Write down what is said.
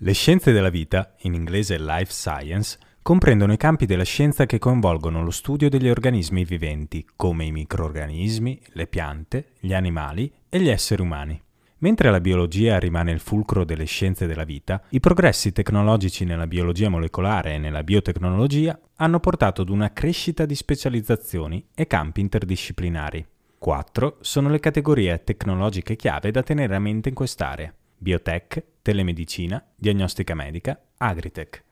Le scienze della vita, in inglese life science, comprendono i campi della scienza che coinvolgono lo studio degli organismi viventi, come i microorganismi, le piante, gli animali e gli esseri umani. Mentre la biologia rimane il fulcro delle scienze della vita, i progressi tecnologici nella biologia molecolare e nella biotecnologia hanno portato ad una crescita di specializzazioni e campi interdisciplinari. Quattro sono le categorie tecnologiche chiave da tenere a mente in quest'area biotech, telemedicina, diagnostica medica, agritech.